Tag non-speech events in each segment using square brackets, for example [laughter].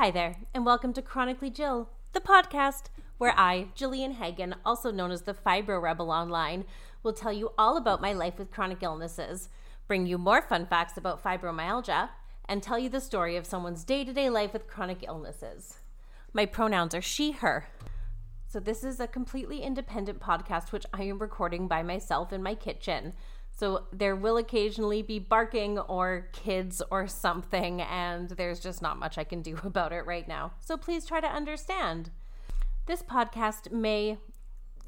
Hi there, and welcome to Chronically Jill, the podcast where I, Jillian Hagen, also known as the Fibro Rebel Online, will tell you all about my life with chronic illnesses, bring you more fun facts about fibromyalgia, and tell you the story of someone's day to day life with chronic illnesses. My pronouns are she, her. So, this is a completely independent podcast which I am recording by myself in my kitchen. So there will occasionally be barking or kids or something, and there's just not much I can do [laughs] about it right now. So please try to understand. This podcast may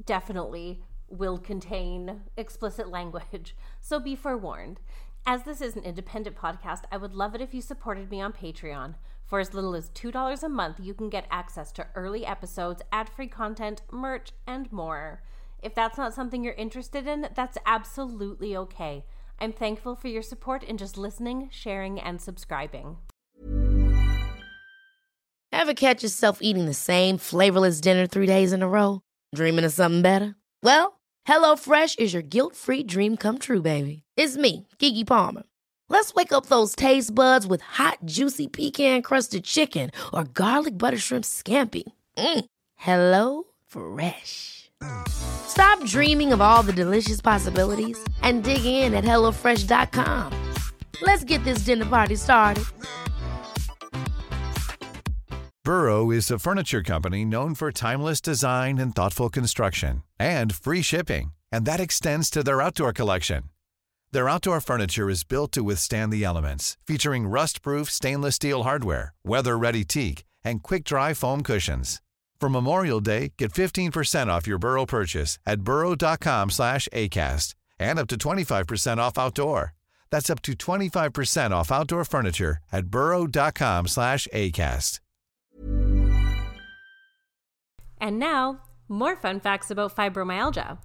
definitely will contain explicit language, so be forewarned. As this is an independent podcast, I would love it if you supported me on Patreon. For as little as $2 a month, you can get access to early episodes, ad free content, merch, and more. If that's not something you're interested in, that's absolutely okay. I'm thankful for your support in just listening, sharing, and subscribing. Ever catch yourself eating the same flavorless dinner three days in a row? Dreaming of something better? Well, HelloFresh is your guilt free dream come true, baby. It's me, Keke Palmer. Let's wake up those taste buds with hot, juicy pecan crusted chicken or garlic butter shrimp scampi. Mm. Hello Fresh. Stop dreaming of all the delicious possibilities and dig in at HelloFresh.com. Let's get this dinner party started. Burrow is a furniture company known for timeless design and thoughtful construction and free shipping, and that extends to their outdoor collection. Their outdoor furniture is built to withstand the elements, featuring rust-proof stainless steel hardware, weather-ready teak, and quick-dry foam cushions. For Memorial Day, get 15% off your Burrow purchase at burrow.com slash ACAST and up to 25% off outdoor. That's up to 25% off outdoor furniture at burrow.com slash ACAST. And now, more fun facts about fibromyalgia.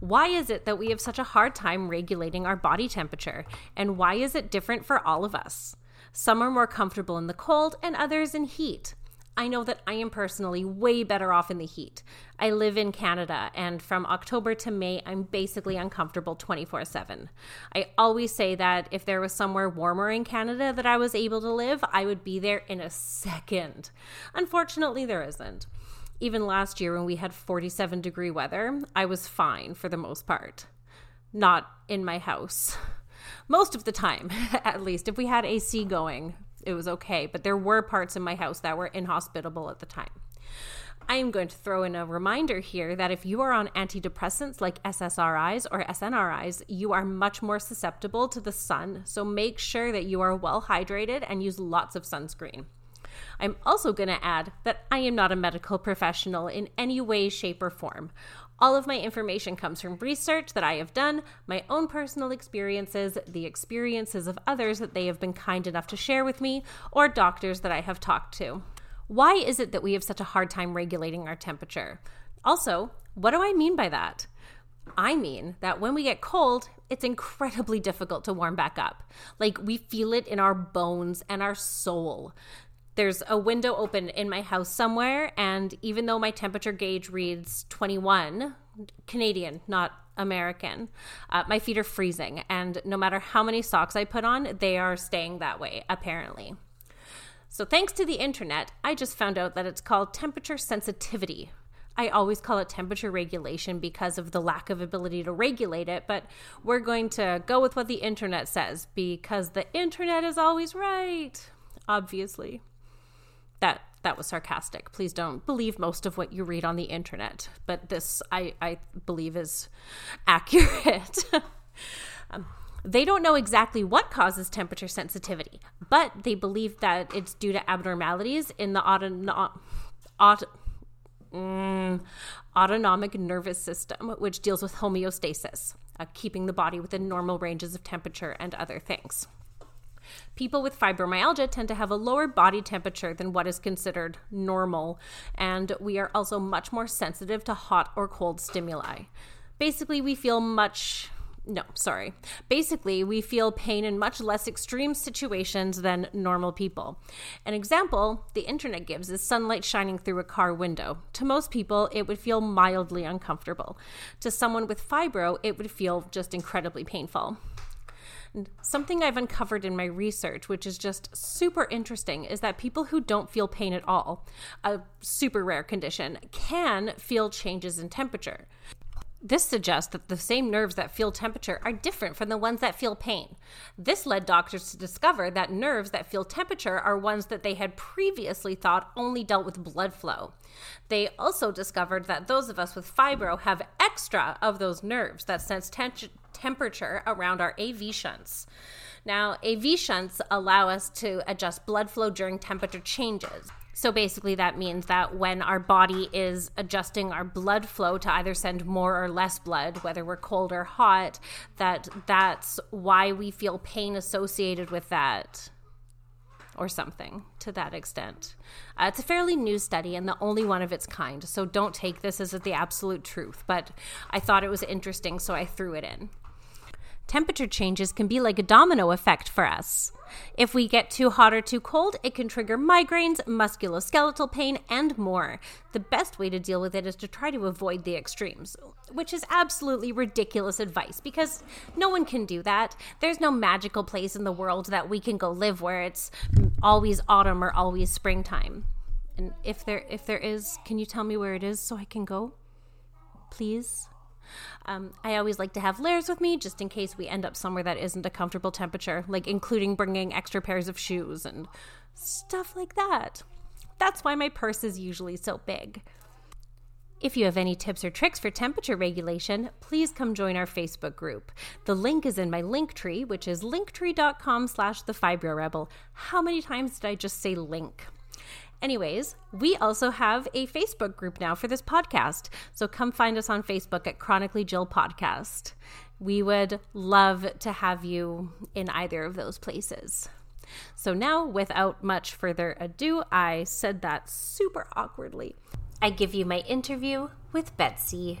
Why is it that we have such a hard time regulating our body temperature? And why is it different for all of us? Some are more comfortable in the cold and others in heat. I know that I am personally way better off in the heat. I live in Canada, and from October to May, I'm basically uncomfortable 24 7. I always say that if there was somewhere warmer in Canada that I was able to live, I would be there in a second. Unfortunately, there isn't. Even last year, when we had 47 degree weather, I was fine for the most part. Not in my house. Most of the time, [laughs] at least. If we had AC going, it was okay. But there were parts in my house that were inhospitable at the time. I am going to throw in a reminder here that if you are on antidepressants like SSRIs or SNRIs, you are much more susceptible to the sun. So make sure that you are well hydrated and use lots of sunscreen. I'm also going to add that I am not a medical professional in any way, shape, or form. All of my information comes from research that I have done, my own personal experiences, the experiences of others that they have been kind enough to share with me, or doctors that I have talked to. Why is it that we have such a hard time regulating our temperature? Also, what do I mean by that? I mean that when we get cold, it's incredibly difficult to warm back up. Like we feel it in our bones and our soul there's a window open in my house somewhere and even though my temperature gauge reads 21 canadian not american uh, my feet are freezing. And no matter how many socks i put on they are staying that way apparently. So thanks to the internet i just found out that it's called temperature sensitivity. I always call it temperature regulation because of the lack of ability to regulate it, but we're going to go with what the internet says because the internet is always right, obviously that that was sarcastic. Please don't believe most of what you read on the internet, but this I, I believe is [laughs] accurate. [laughs] um, they don't know exactly what causes temperature sensitivity, but they believe that it's due to abnormalities in the mm, autonomic nervous system, which deals with homeostasis, uh, keeping the body within normal ranges of temperature and other things. People with fibromyalgia tend to have a lower body temperature than what is considered normal, and we are also much more sensitive to hot or cold stimuli. Basically, we feel much no, sorry. Basically, we feel pain in much less extreme situations than normal people. An example the internet gives is sunlight shining through a car window. To most people, it would feel mildly uncomfortable. To someone with fibro, it would feel just incredibly painful. Something I've uncovered in my research, which is just super interesting, is that people who don't feel pain at all, a super rare condition, can feel changes in temperature. This suggests that the same nerves that feel temperature are different from the ones that feel pain. This led doctors to discover that nerves that feel temperature are ones that they had previously thought only dealt with blood flow. They also discovered that those of us with fibro have extra of those nerves that sense temperature around our AV shunts. Now, AV shunts allow us to adjust blood flow during temperature changes. So basically, that means that when our body is adjusting our blood flow to either send more or less blood, whether we're cold or hot, that that's why we feel pain associated with that or something to that extent. Uh, it's a fairly new study and the only one of its kind, so don't take this as the absolute truth, but I thought it was interesting, so I threw it in. Temperature changes can be like a domino effect for us. If we get too hot or too cold, it can trigger migraines, musculoskeletal pain, and more. The best way to deal with it is to try to avoid the extremes, which is absolutely ridiculous advice because no one can do that. There's no magical place in the world that we can go live where it's always autumn or always springtime. And if there if there is, can you tell me where it is so I can go? Please? Um, I always like to have layers with me just in case we end up somewhere that isn't a comfortable temperature, like including bringing extra pairs of shoes and stuff like that. That's why my purse is usually so big. If you have any tips or tricks for temperature regulation, please come join our Facebook group. The link is in my link tree, which is linktree.com slash the fibro rebel. How many times did I just say link? Anyways, we also have a Facebook group now for this podcast. So come find us on Facebook at Chronically Jill Podcast. We would love to have you in either of those places. So now, without much further ado, I said that super awkwardly. I give you my interview with Betsy.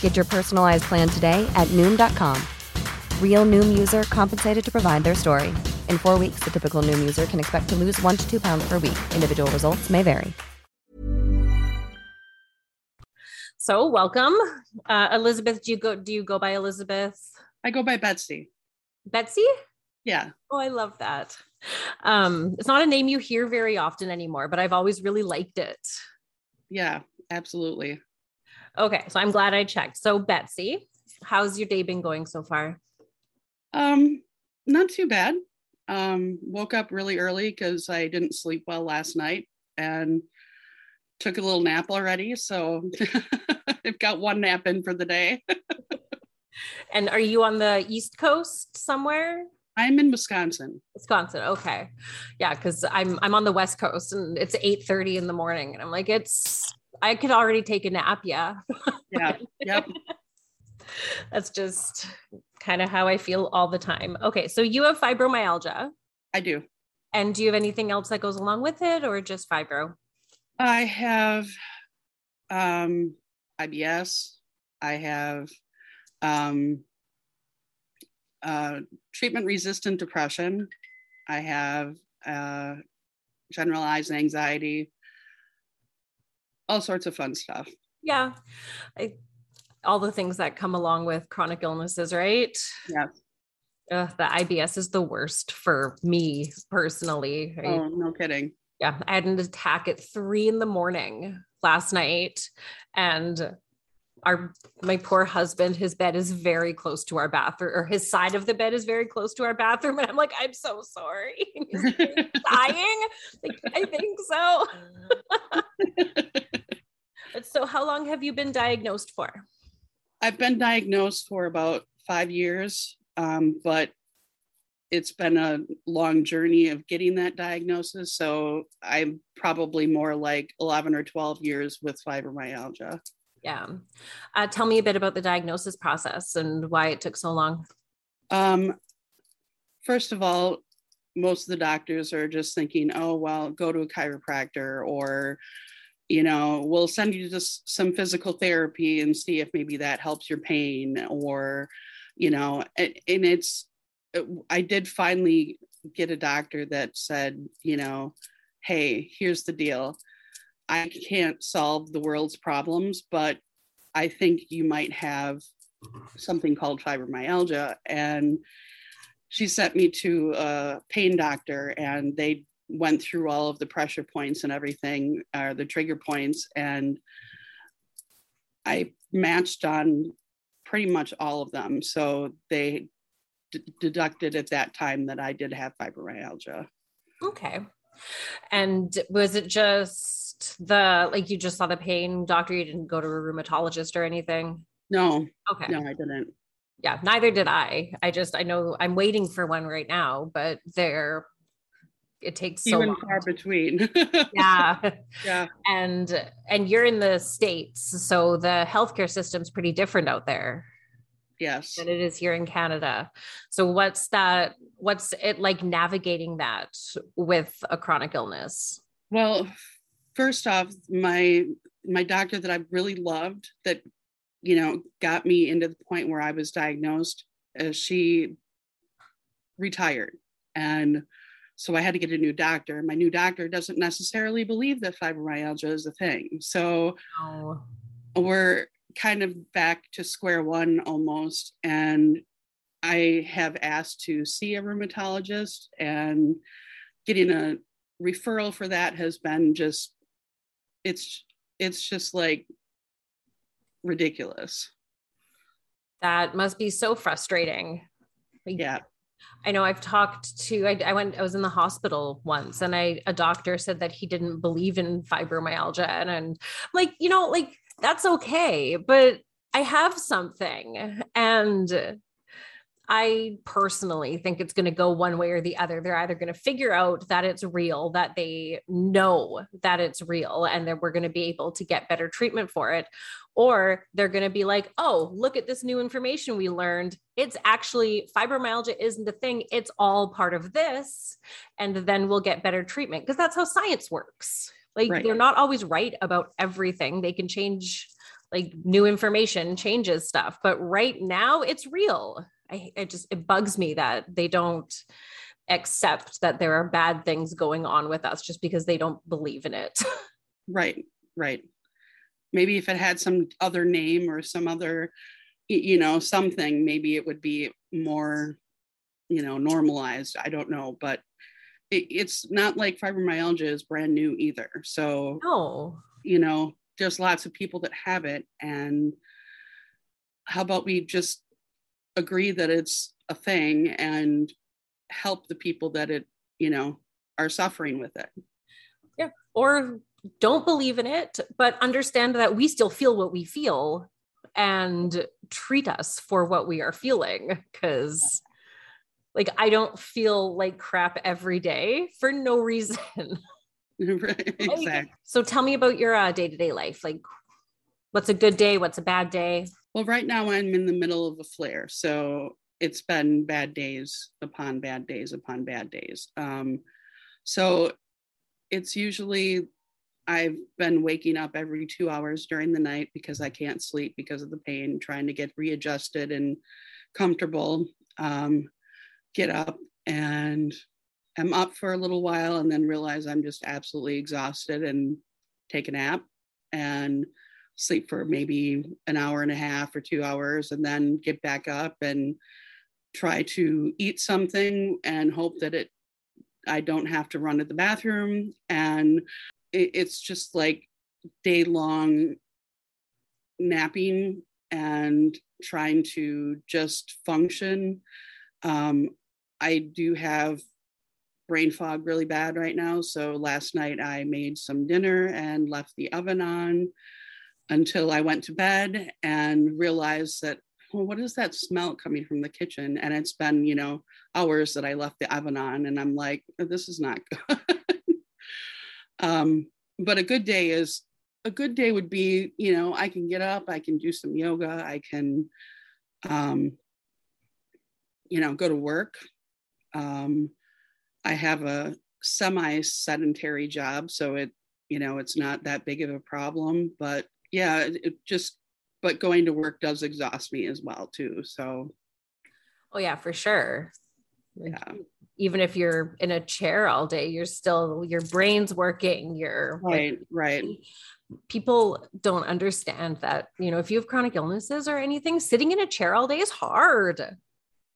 Get your personalized plan today at noom.com. Real noom user compensated to provide their story. In four weeks, the typical noom user can expect to lose one to two pounds per week. Individual results may vary. So, welcome, uh, Elizabeth. Do you go? Do you go by Elizabeth? I go by Betsy. Betsy. Yeah. Oh, I love that. Um, it's not a name you hear very often anymore, but I've always really liked it. Yeah, absolutely. Okay, so I'm glad I checked. So Betsy, how's your day been going so far? Um, not too bad. Um, woke up really early because I didn't sleep well last night and took a little nap already, so [laughs] I've got one nap in for the day. [laughs] and are you on the East Coast somewhere? I'm in Wisconsin. Wisconsin. Okay. Yeah, because I'm I'm on the West Coast and it's 8 30 in the morning. And I'm like, it's I could already take a nap, yeah. Yeah. yep. [laughs] That's just kind of how I feel all the time. Okay, so you have fibromyalgia. I do. And do you have anything else that goes along with it or just fibro? I have um IBS. I have um uh, treatment resistant depression. I have uh, generalized anxiety, all sorts of fun stuff. Yeah. I, all the things that come along with chronic illnesses, right? Yeah. Uh, the IBS is the worst for me personally. Right? Oh, no kidding. Yeah. I had an attack at three in the morning last night and our my poor husband his bed is very close to our bathroom or his side of the bed is very close to our bathroom and i'm like i'm so sorry [laughs] dying [laughs] like, i think so but [laughs] so how long have you been diagnosed for i've been diagnosed for about five years um, but it's been a long journey of getting that diagnosis so i'm probably more like 11 or 12 years with fibromyalgia yeah. Uh, tell me a bit about the diagnosis process and why it took so long. Um, first of all, most of the doctors are just thinking, oh, well, go to a chiropractor or, you know, we'll send you just some physical therapy and see if maybe that helps your pain or, you know, and, and it's, uh, I did finally get a doctor that said, you know, hey, here's the deal I can't solve the world's problems, but I think you might have something called fibromyalgia. And she sent me to a pain doctor, and they went through all of the pressure points and everything, or the trigger points. And I matched on pretty much all of them. So they d- deducted at that time that I did have fibromyalgia. Okay. And was it just the like you just saw the pain doctor? You didn't go to a rheumatologist or anything? No. Okay. No, I didn't. Yeah, neither did I. I just I know I'm waiting for one right now, but they're it takes so Even far between. [laughs] yeah. Yeah. [laughs] And and you're in the States, so the healthcare system's pretty different out there yes than it is here in canada so what's that what's it like navigating that with a chronic illness well first off my my doctor that i really loved that you know got me into the point where i was diagnosed uh, she retired and so i had to get a new doctor my new doctor doesn't necessarily believe that fibromyalgia is a thing so oh. we're kind of back to square one almost. And I have asked to see a rheumatologist, and getting a referral for that has been just it's it's just like ridiculous. That must be so frustrating. Yeah. I know I've talked to I, I, went I was in the hospital once and I a doctor said that he didn't believe in fibromyalgia and, and like you know like that's okay. But I have something. And I personally think it's going to go one way or the other. They're either going to figure out that it's real, that they know that it's real, and that we're going to be able to get better treatment for it, or they're going to be like, oh, look at this new information we learned. It's actually fibromyalgia isn't the thing, it's all part of this. And then we'll get better treatment because that's how science works. Like right. they're not always right about everything. They can change like new information changes stuff, but right now it's real. I it just it bugs me that they don't accept that there are bad things going on with us just because they don't believe in it. [laughs] right, right. Maybe if it had some other name or some other you know something maybe it would be more you know normalized i don't know but it, it's not like fibromyalgia is brand new either. So, no, you know, there's lots of people that have it. And how about we just agree that it's a thing and help the people that it, you know, are suffering with it? Yeah. Or don't believe in it, but understand that we still feel what we feel and treat us for what we are feeling. Cause like I don't feel like crap every day for no reason. [laughs] [laughs] right, exactly. So tell me about your uh, day-to-day life. Like what's a good day? What's a bad day? Well, right now I'm in the middle of a flare. So it's been bad days upon bad days upon bad days. Um, so it's usually I've been waking up every two hours during the night because I can't sleep because of the pain, trying to get readjusted and comfortable. Um, get up and I'm up for a little while and then realize I'm just absolutely exhausted and take a nap and sleep for maybe an hour and a half or two hours and then get back up and try to eat something and hope that it I don't have to run to the bathroom and it, it's just like day long napping and trying to just function um, I do have brain fog really bad right now. So last night I made some dinner and left the oven on until I went to bed and realized that, well, what is that smell coming from the kitchen? And it's been, you know, hours that I left the oven on. And I'm like, this is not [laughs] good. Um, but a good day is a good day would be, you know, I can get up, I can do some yoga, I can, um, you know, go to work, um, I have a semi sedentary job, so it, you know, it's not that big of a problem. But yeah, it just, but going to work does exhaust me as well, too. So, oh, yeah, for sure. Yeah. Even if you're in a chair all day, you're still, your brain's working. You're right, right. people don't understand that you know if you have chronic illnesses or anything sitting in a chair all day is hard.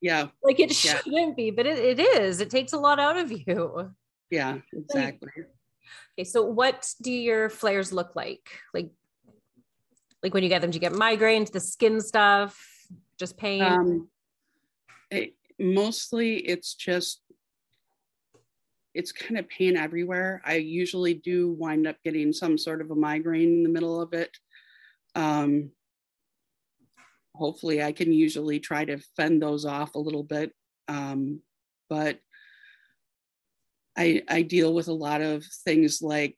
Yeah. Like it yeah. shouldn't be but it, it is. It takes a lot out of you. Yeah exactly. okay so what do your flares look like? Like like when you get them do you get migraines the skin stuff just pain? Um, it, mostly it's just it's kind of pain everywhere i usually do wind up getting some sort of a migraine in the middle of it um, hopefully I can usually try to fend those off a little bit. Um, but I, I deal with a lot of things like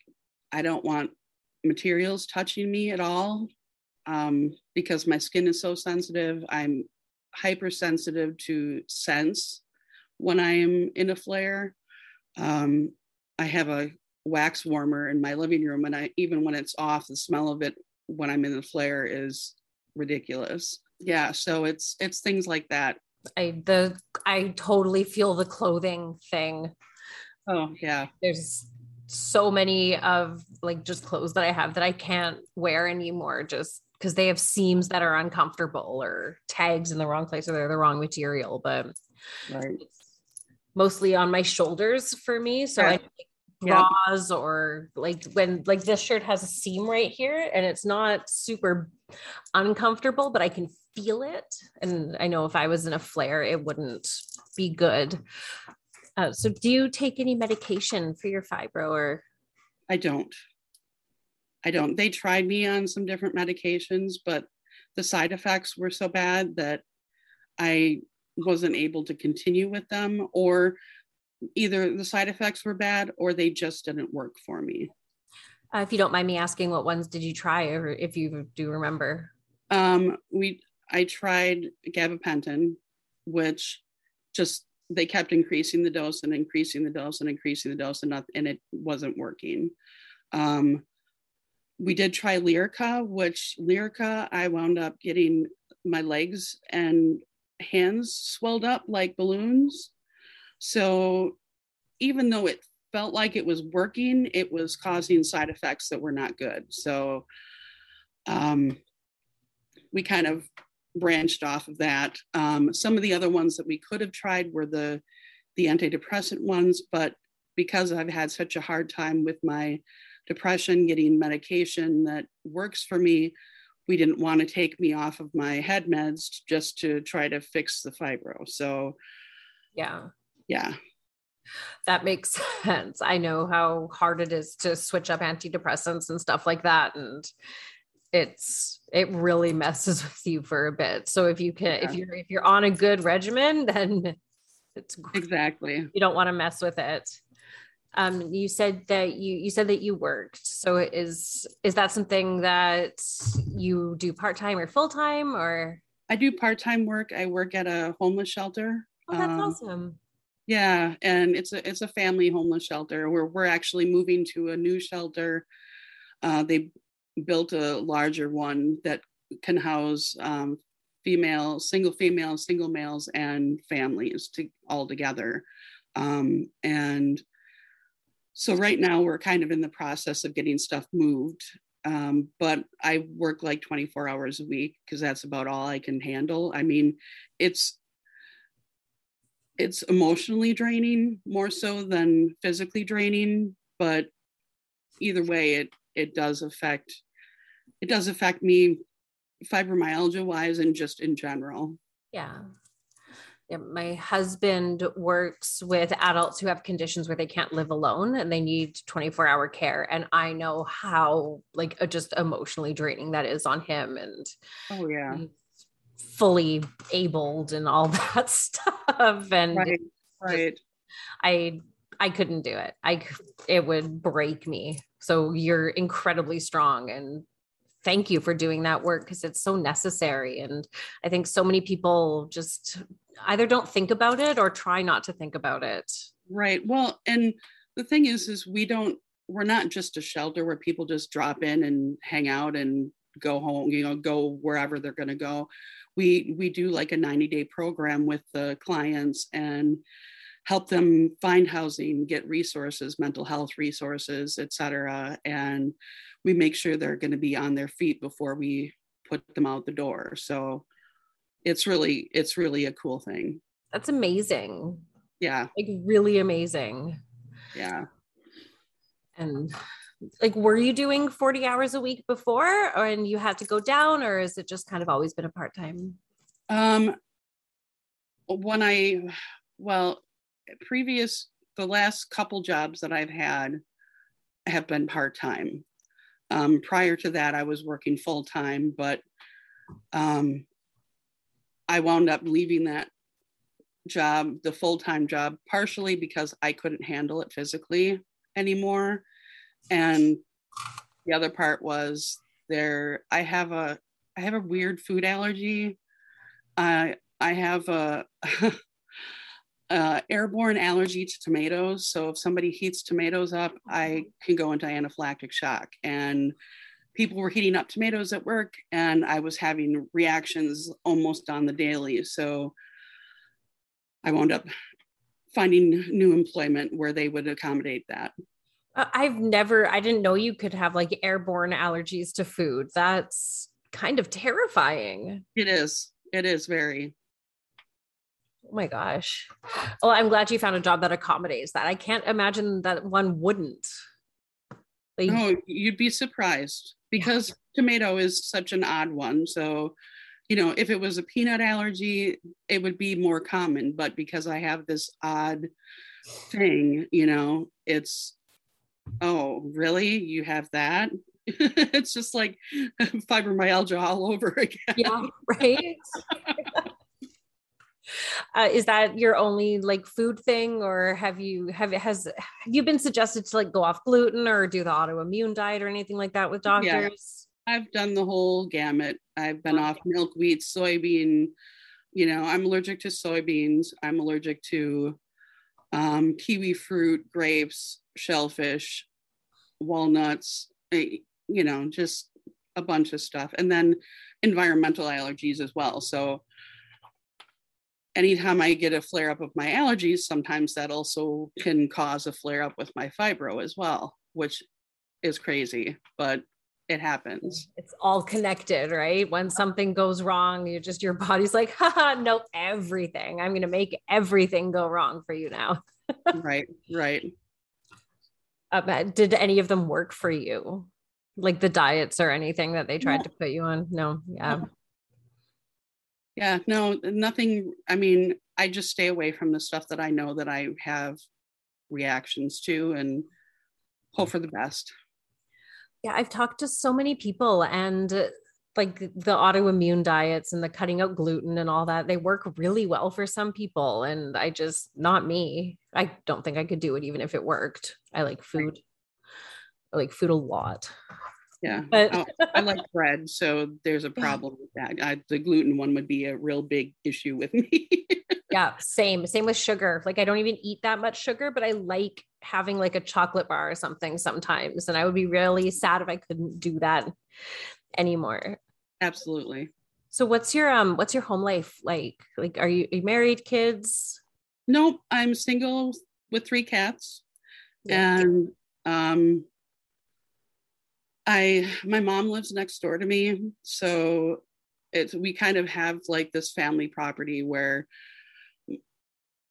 I don't want materials touching me at all um, because my skin is so sensitive. I'm hypersensitive to sense when I am in a flare. Um, I have a wax warmer in my living room, and I even when it's off, the smell of it when I'm in the flare is ridiculous. Yeah so it's it's things like that. I the i totally feel the clothing thing. Oh yeah. There's so many of like just clothes that i have that i can't wear anymore just because they have seams that are uncomfortable or tags in the wrong place or they're the wrong material but right mostly on my shoulders for me so yeah. i bras yeah. or like when like this shirt has a seam right here and it's not super uncomfortable but i can feel it. And I know if I was in a flare, it wouldn't be good. Uh, so, do you take any medication for your fibro or? I don't. I don't. They tried me on some different medications, but the side effects were so bad that I wasn't able to continue with them, or either the side effects were bad or they just didn't work for me. Uh, if you don't mind me asking, what ones did you try, or if you do remember? Um, we I tried gabapentin, which just they kept increasing the dose and increasing the dose and increasing the dose and not, and it wasn't working. Um, we did try Lyrica, which Lyrica, I wound up getting my legs and hands swelled up like balloons. So even though it felt like it was working, it was causing side effects that were not good. So um, we kind of branched off of that. Um, some of the other ones that we could have tried were the the antidepressant ones, but because I've had such a hard time with my depression, getting medication that works for me, we didn't want to take me off of my head meds just to try to fix the fibro. So, yeah, yeah. That makes [laughs] sense. I know how hard it is to switch up antidepressants and stuff like that. And it's it really messes [laughs] with you for a bit. So if you can yeah. if you're if you're on a good regimen, [laughs] then it's exactly you don't want to mess with it. Um, you said that you you said that you worked. So is is that something that you do part time or full time or? I do part time work. I work at a homeless shelter. Oh, that's um, awesome. Yeah, and it's a it's a family homeless shelter where we're actually moving to a new shelter. Uh, they built a larger one that can house um, female, single female, single males, and families to all together. Um, and so right now we're kind of in the process of getting stuff moved. Um, but I work like 24 hours a week because that's about all I can handle. I mean, it's it's emotionally draining more so than physically draining, but either way, it it does affect it does affect me fibromyalgia wise and just in general. Yeah. My husband works with adults who have conditions where they can't live alone and they need 24 hour care. And I know how like just emotionally draining that is on him. And oh, yeah, fully abled and all [laughs] that stuff. And right, right. Just, I, I couldn't do it. I, it would break me. So you're incredibly strong and thank you for doing that work because it's so necessary. And I think so many people just either don't think about it or try not to think about it. Right. Well, and the thing is, is we don't, we're not just a shelter where people just drop in and hang out and go home, you know, go wherever they're going to go. We, we do like a 90 day program with the clients and help them find housing, get resources, mental health resources, et cetera. And we make sure they're going to be on their feet before we put them out the door. So it's really, it's really a cool thing. That's amazing. Yeah. Like really amazing. Yeah. And like were you doing 40 hours a week before or and you had to go down or is it just kind of always been a part-time um when i well previous the last couple jobs that I've had have been part time. Um, prior to that, I was working full time, but um, I wound up leaving that job, the full time job, partially because I couldn't handle it physically anymore, and the other part was there. I have a I have a weird food allergy. I I have a [laughs] airborne allergy to tomatoes. So if somebody heats tomatoes up, I can go into anaphylactic shock. And people were heating up tomatoes at work, and I was having reactions almost on the daily. So I wound up finding new employment where they would accommodate that. Uh, I've never, I didn't know you could have like airborne allergies to food. That's kind of terrifying. It is. It is very. Oh my gosh. Well, I'm glad you found a job that accommodates that. I can't imagine that one wouldn't. Like, no, you'd be surprised because tomato is such an odd one. So, you know, if it was a peanut allergy, it would be more common. But because I have this odd thing, you know, it's, oh, really? You have that? [laughs] it's just like [laughs] fibromyalgia all over again. Yeah, right. [laughs] Uh, is that your only like food thing or have you have has have you been suggested to like go off gluten or do the autoimmune diet or anything like that with doctors? Yeah, i've done the whole gamut. I've been off milk wheat soybean you know i'm allergic to soybeans. I'm allergic to um, kiwi fruit grapes shellfish walnuts eh, you know just a bunch of stuff. And then environmental allergies as well. So anytime I get a flare up of my allergies, sometimes that also can cause a flare up with my fibro as well, which is crazy, but it happens. It's all connected, right? When something goes wrong, you just your body's like, [laughs] haha, nope, everything. I'm gonna make everything go wrong for you now. [laughs] right, right. Uh, did any of them work for you? Like the diets or anything that they tried no. to put you on? No, yeah. No yeah no nothing i mean i just stay away from the stuff that i know that i have reactions to and hope for the best. Yeah, I've talked to so many people and uh, like the autoimmune diets and the cutting out gluten and all that, they work really well for some people. And I just, not me. I don't think I could do it even if it worked. I like food. I like food a lot. Yeah. But oh, I like bread. So there's a problem with that. I, the gluten one would be a real big issue with me. [laughs] yeah. Same. Same with sugar. Like I don't even eat that much sugar, but I like having like a chocolate bar or something sometimes. And I would be really sad if I couldn't do that anymore. Absolutely. So what's your um what's your home life like? Like are you, are you married, kids? Nope, I'm single with three cats. Yeah. And um I my mom lives next door to me, so it's we kind of have like this family property where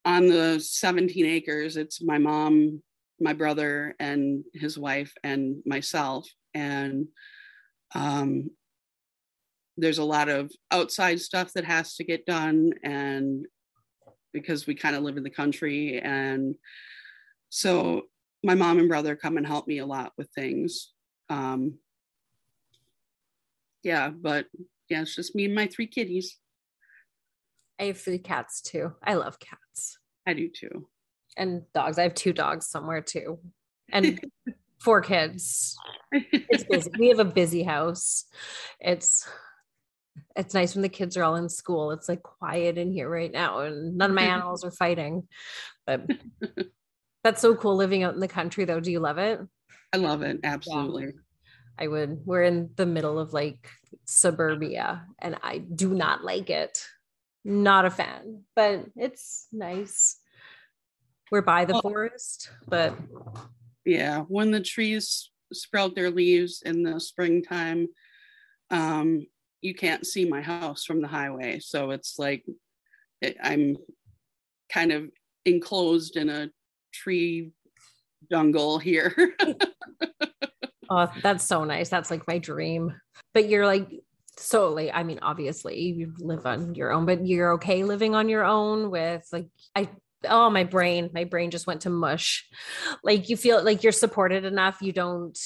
on the 17 acres it's my mom, my brother and his wife and myself and um there's a lot of outside stuff that has to get done and because we kind of live in the country and so my mom and brother come and help me a lot with things um yeah but yeah it's just me and my three kitties. I have three cats too. I love cats. I do too. And dogs. I have two dogs somewhere too. And [laughs] four kids. It's busy. We have a busy house. It's it's nice when the kids are all in school. It's like quiet in here right now and none of my [laughs] animals are fighting. But [laughs] that's so cool living out in the country though. Do you love it I love it. Absolutely. Yeah. I would. We're in the middle of like suburbia and I do not like it. Not a fan, but it's nice. We're by the well, forest, but yeah, when the trees sprout their leaves in the springtime, um, you can't see my house from the highway. So it's like it, I'm kind of enclosed in a tree jungle here. [laughs] oh, that's so nice. That's like my dream. But you're like so like I mean, obviously you live on your own, but you're okay living on your own with like I oh my brain, my brain just went to mush. Like you feel like you're supported enough, you don't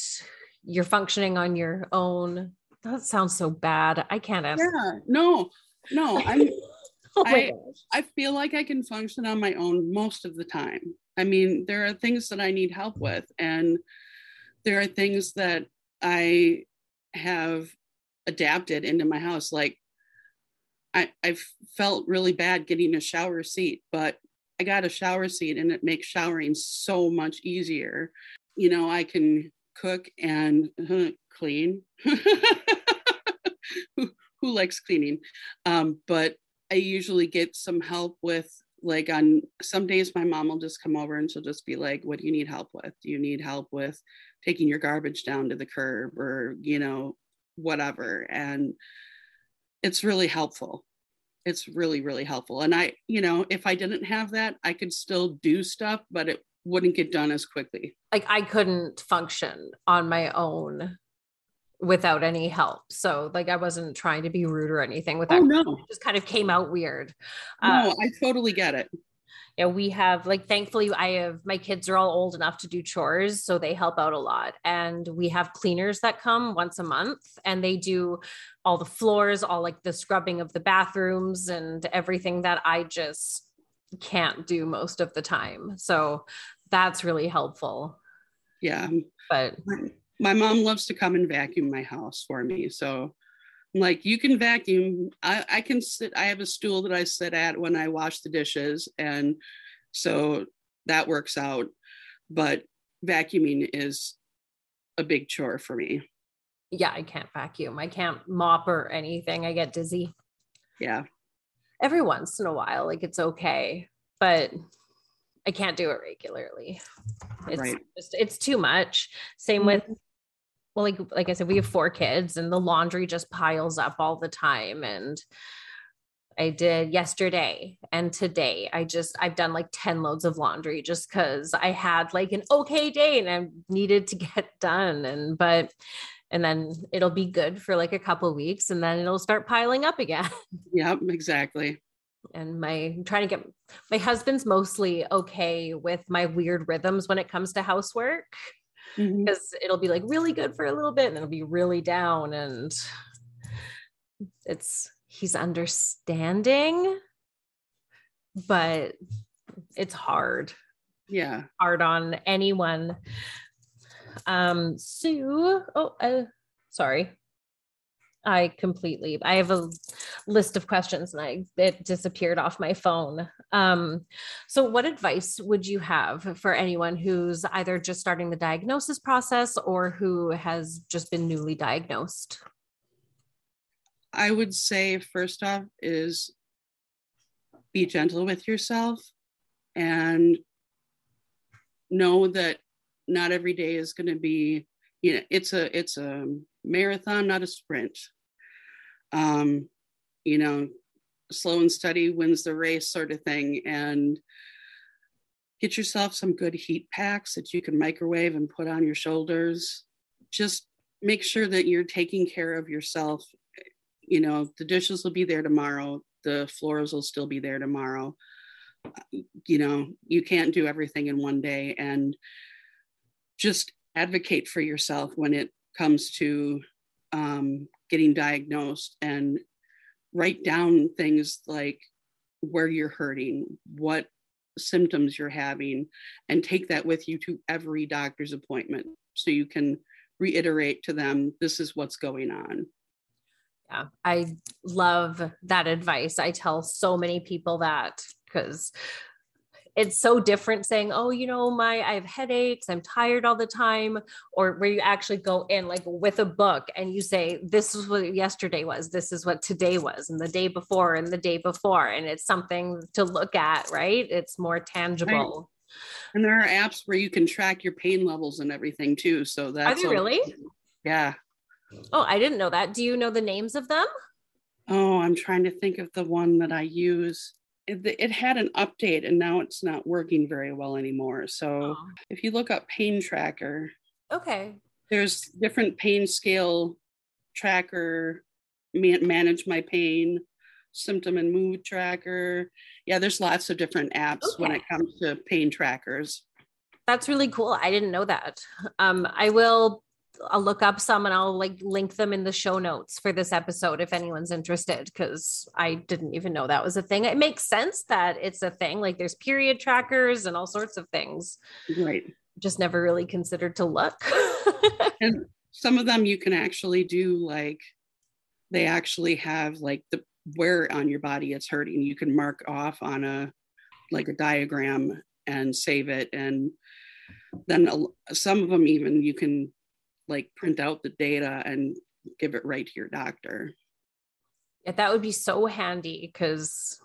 you're functioning on your own. That sounds so bad. I can't ask. Yeah, no, no, I'm [laughs] oh I, I feel like I can function on my own most of the time. I mean, there are things that I need help with, and there are things that I have adapted into my house. Like, I, I felt really bad getting a shower seat, but I got a shower seat and it makes showering so much easier. You know, I can cook and uh, clean. [laughs] who, who likes cleaning? Um, but I usually get some help with like on some days my mom will just come over and she'll just be like what do you need help with? Do you need help with taking your garbage down to the curb or you know whatever? And it's really helpful. It's really really helpful. And i you know if i didn't have that i could still do stuff but it wouldn't get done as quickly. Like i couldn't function on my own without any help. So like I wasn't trying to be rude or anything with that. Oh, no. It just kind of came out weird. No, uh, I totally get it. Yeah, we have like thankfully I have my kids are all old enough to do chores, so they help out a lot. And we have cleaners that come once a month and they do all the floors, all like the scrubbing of the bathrooms and everything that I just can't do most of the time. So that's really helpful. Yeah. But my mom loves to come and vacuum my house for me. So I'm like, you can vacuum. I, I can sit, I have a stool that I sit at when I wash the dishes. And so that works out. But vacuuming is a big chore for me. Yeah, I can't vacuum. I can't mop or anything. I get dizzy. Yeah. Every once in a while, like it's okay. But I can't do it regularly. It's right. just it's too much. Same mm-hmm. with well like like i said we have four kids and the laundry just piles up all the time. And i did yesterday and today i just i've done like 10 loads of laundry just because i had like an okay day and i needed to [laughs] get done. And but and then it'll be good for like a couple weeks and then it'll start piling up again. [laughs] Yep exactly. And my I'm trying to get my husband's mostly okay with my weird rhythms when it comes to housework because mm-hmm. it'll be like really good for a little bit and then it'll be really down and it's he's understanding but it's hard. Yeah. Hard on anyone. Um sue oh uh, sorry I completely I have a list of questions and I it disappeared off my phone. Um, so what advice would you have for anyone who's either just starting the diagnosis process or who has just been newly diagnosed? I would say first off is be gentle with yourself and know that not every day is going to be you know it's a it's a marathon not a sprint. Um you know slow and steady wins the race sort of thing. And get yourself some good heat packs that you can microwave and put on your shoulders. Just make sure that you're taking care of yourself. You know the dishes will be there tomorrow. The floors will still be there tomorrow. You know you can't do everything in one day. And just advocate for yourself when it comes to um, getting diagnosed and write down things like where you're hurting, what symptoms you're having, and take that with you to every doctor's appointment so you can reiterate to them this is what's going on. Yeah, I love that advice. I tell so many people that because it's so different saying, oh, you know, my I have headaches, I'm tired all the time, or where you actually go in like with a book and you say, this is what yesterday was, this is what today was, and the day before, and the day before. And it's something to look at, right? It's more tangible. Right. And there are apps where you can track your pain levels and everything too. So that's are they really? Yeah. Oh, I didn't know that. Do you know the names of them? Oh, I'm trying to think of the one that I use it, it, had an update and now it's not working very well anymore. So oh. if you look up pain tracker, okay, there's different pain scale tracker, manage my pain, symptom and mood tracker. Yeah, there's lots of different apps okay. when it comes to pain trackers. That's really cool. I didn't know that. Um, I will I'll look up some and I'll like link them in the show notes for this episode if anyone's interested because I didn't even know that was a thing. It makes sense that it's a thing. Like there's period trackers and all sorts of things. Right. Just never really considered to look. [laughs] and some of them you can actually do like they actually have like the where on your body it's hurting. You can mark off on a like a diagram and save it and then some of them even you can like print out the data and give it right to your doctor. Yeah, that would be so handy because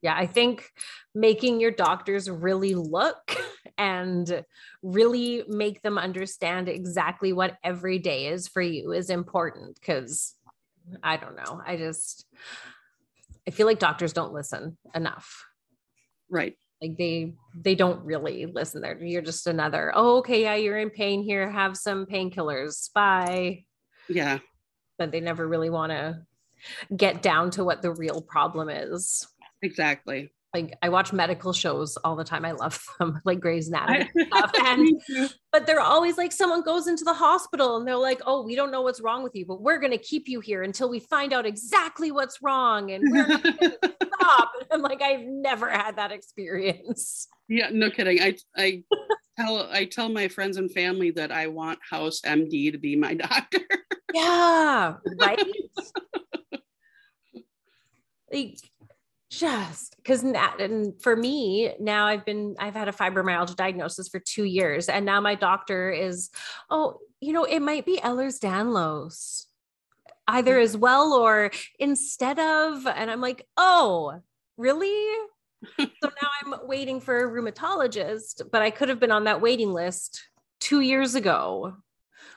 yeah, I think making your doctors really look [laughs] and really make them understand exactly what every day is for you is important because I don't know. I just I feel like doctors don't listen enough. Right like they they don't really listen there you're just another oh okay yeah you're in pain here have some painkillers bye yeah but they never really want to get down to what the real problem is exactly like I watch medical shows all the time. I love [laughs] them, like Grey's Anatomy [laughs] stuff. And but they're always like someone goes into the hospital and they're like, "Oh, we don't know what's wrong with you, but we're going to keep you here until we find out exactly what's wrong." And we're [laughs] stop. [laughs] I'm like, I've never had that experience. Yeah, no kidding. I I tell I tell my friends and family that I want House MD to be my [laughs] doctor. yeah, right. [laughs] like just because and for me now i've been i've had a fibromyalgia diagnosis for two years and now my doctor is oh you know it might be ehlers-danlos either as well or instead of and i'm like oh really? So [laughs] now i'm waiting for a rheumatologist but i could have been on that waiting list two years ago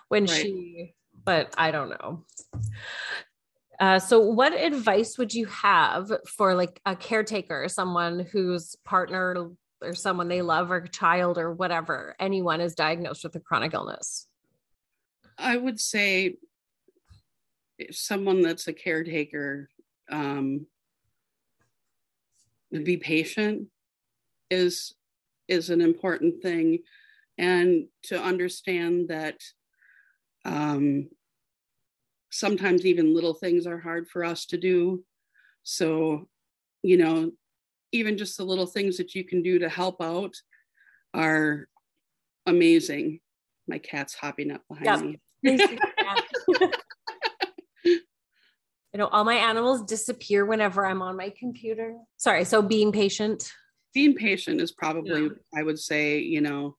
when right. she but i don't know. Uh, so what advice would you have for like a caretaker someone whose partner or someone they love or child or whatever anyone is diagnosed with a chronic illness? I would say someone that's a caretaker um, be patient is is an important thing. And to understand that um, sometimes even little things are hard for us to do. So you know even just the little things that you can do to help out are amazing. My cat's hopping up behind yep. me [laughs] [laughs] you know all my animals disappear whenever i'm on my computer. Sorry so being patient. Being patient is probably yeah. i would say you know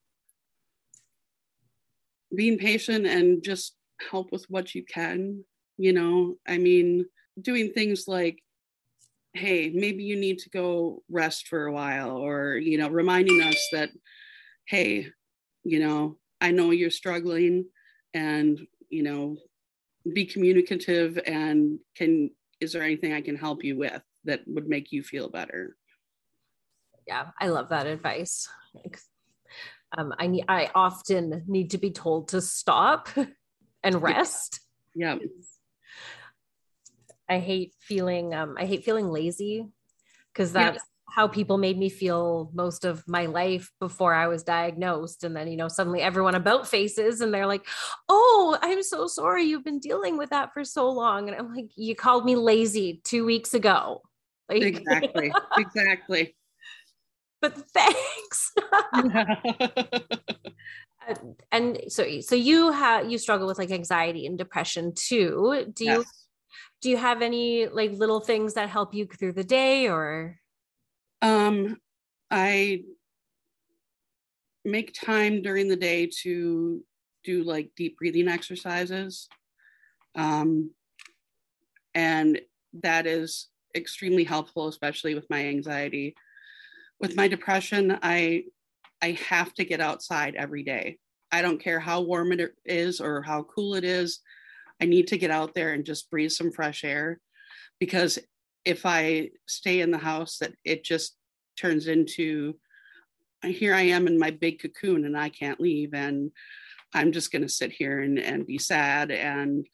being patient and just help with what you can you know? I mean doing things like hey maybe you need to go rest for a while or you know reminding us that hey you know i know you're struggling and you know be communicative and can is there anything i can help you with that would make you feel better? Yeah i love that advice. Um, i need i often need to be told to stop [laughs] and rest. Yeah. I hate feeling um, i hate feeling lazy because that's yeah how people made me feel most of my life before I was diagnosed. And then, you know, suddenly everyone about faces and they're like, Oh, I'm so sorry you've been dealing with that for so long. And I'm like, You called me lazy two weeks ago. Like, exactly. [laughs] exactly. But thanks. [laughs] Uh, and so so you have you struggle with like anxiety and depression too do you do you have any like little things that help you through the day or um, I make time during the day to do like deep breathing exercises. Um, and that is extremely helpful, especially with my anxiety. With my depression, I I have to get outside every day. I don't care how warm it is or how cool it is. I need to get out there and just breathe some fresh air because if I stay in the house, that it just turns into here I am in my big cocoon and I can't leave and I'm just going to sit here and, and be sad and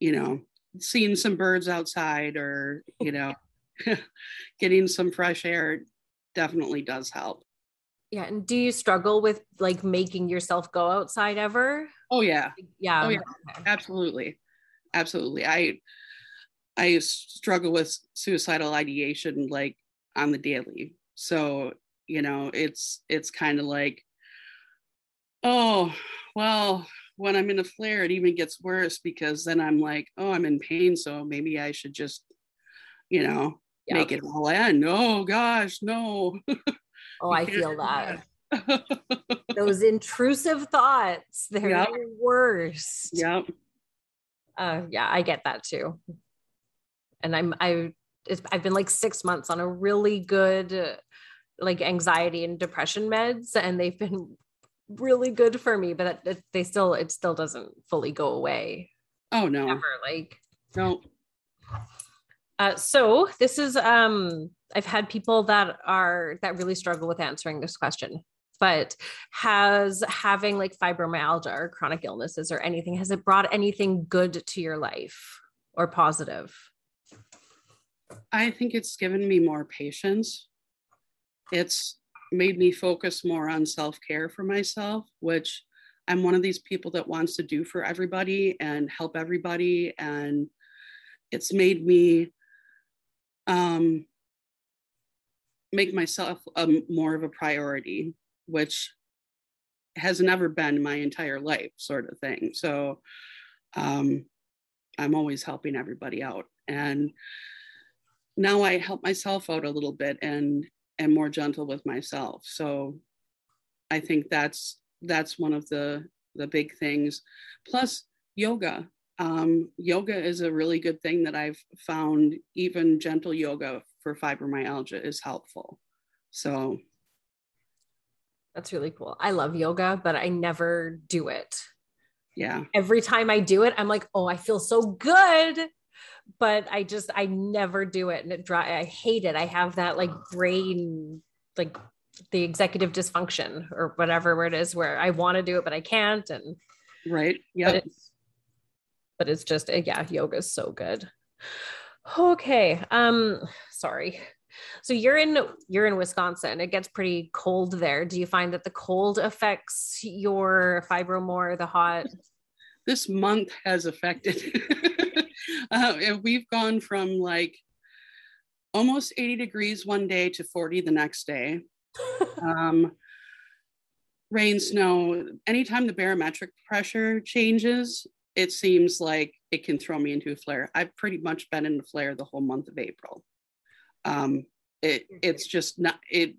you know seeing some birds outside or you know [laughs] getting some fresh air definitely does help. Yeah, and do you struggle with like making yourself go outside ever? Oh yeah. Yeah. Oh yeah. Absolutely. Absolutely. I I struggle with suicidal ideation like on the daily. So, you know, it's it's kind of like oh, well, when I'm in a flare it even gets worse because then I'm like, oh, I'm in pain, so maybe I should just you know, yep. make it all end. Oh gosh, no. [laughs] oh, I feel that. [laughs] Those intrusive thoughts, they're yep. the worst. Yep. Uh, yeah, I get that too. And I'm I I've been like six months on a really good like anxiety and depression meds, and they've been really good for me. But it, they still it still doesn't fully go away. Oh no, Never like no. Uh, so this is um I've had people that are that really struggle with answering this question but has having like fibromyalgia or chronic illnesses or anything has it brought anything good to your life or positive i think it's given me more patience it's made me focus more on self care for myself, which I'm one of these people that wants to do for everybody and help everybody. And it's made me um, make myself a, more of a priority, which has never been my entire life, sort of thing. So um, I'm always helping everybody out. And now I help myself out a little bit and and more gentle with myself. So i think that's that's one of the the big things. Plus yoga um, yoga is a really good thing that i've found even gentle yoga for fibromyalgia is helpful. So that's really cool. I love yoga but i never do it. Yeah. Every time i do it i'm like oh i feel so good but I just I never do it and it dry I hate it. I have that like brain like the executive dysfunction or whatever it is where I want to do it but I can't and right yeah but it's, but it's just yeah yoga is so good okay um sorry So you're in you're in Wisconsin. It gets pretty cold there. Do you find that the cold affects your fibro more, the hot? This month has affected. [laughs] [laughs] uh, we've gone from like almost 80 degrees one day to 40 the next day. [laughs] um, rain, snow, anytime the barometric pressure changes, it seems like it can throw me into a flare. I've pretty much been in a flare the whole month of April. Um, it it's just not it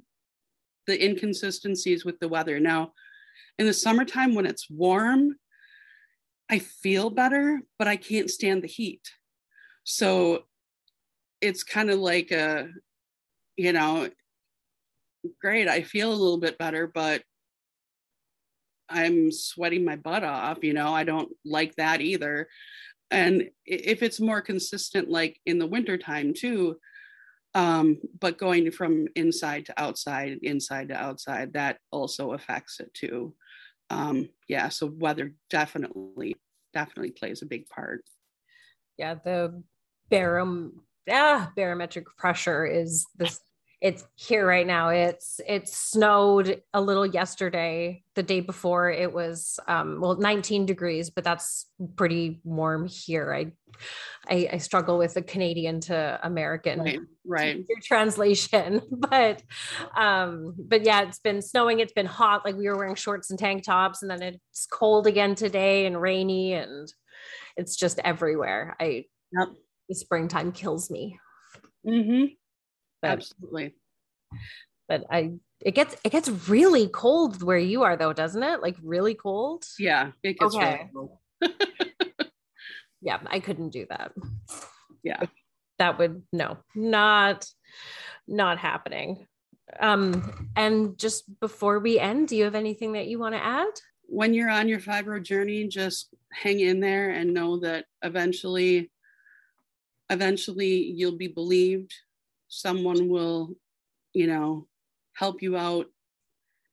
the inconsistencies with the weather. Now, in the summertime when it's warm, I feel better, but I can't stand the heat. So it's kind of like a, you know, great, I feel a little bit better, but I'm sweating my butt off, you know, I don't like that either. And if it's more consistent, like in the wintertime too, um, but going from inside to outside, inside to outside, that also affects it too. Um, yeah, so weather definitely, definitely plays a big part. Yeah, the barom ah, barometric pressure is this it's here right now. It's it snowed a little yesterday the day before it was um well 19 degrees but that's pretty warm here. I i, I struggle with the canadian to american right, right. [laughs] translation but um but yeah it's been snowing it's been hot like we were wearing shorts and tank tops and then it's cold again today and rainy and it's just everywhere. I yep. the springtime kills me. Mm-hmm but, Absolutely. But I it gets it gets really cold where you are though, doesn't it? Like really cold? Yeah, it gets okay. really [laughs] [laughs] yeah, I couldn't do that. Yeah. That would no, not not happening. Um and just before we end, do you have anything that you want to add? When you're on your fibro journey, just hang in there and know that eventually eventually you'll be believed someone will, you know, help you out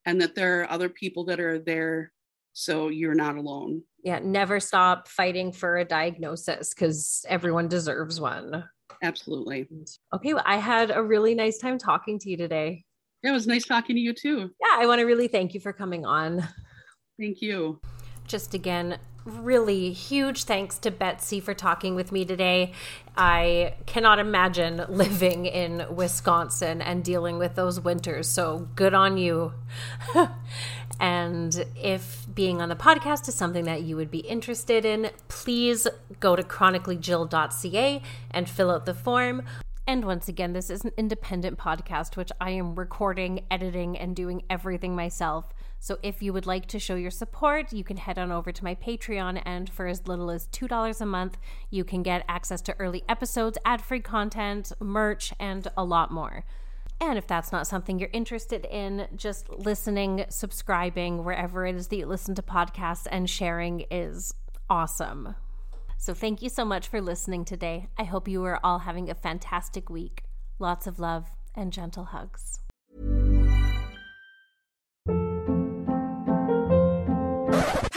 and that there are other people that are there so you're not alone. Yeah, never stop fighting for a diagnosis because everyone deserves one. Absolutely. Okay, well, I had a really nice time talking to you today. Yeah, it was nice talking to you too. Yeah, I want to really thank you for coming on. Thank you. Just again, really huge thanks to Betsy for talking with me today. I cannot imagine [laughs] living in Wisconsin and dealing with those winters. So good on you. [laughs] and if being on the podcast is something that you would be interested in, please go to chronicallyjill.ca and fill out the form. And once again, this is an independent podcast, which I am recording, editing, and doing everything myself. So if you would like to show your support, you can head on over to my Patreon, and for as little as $2 a month, you can get access to early episodes, ad free content, merch, and a lot more. And if that's not something you're interested in, just listening, subscribing, wherever it is that you listen to podcasts, and sharing is awesome. So thank you so much for listening today. I hope you are all having a fantastic week. Lots of love and gentle hugs.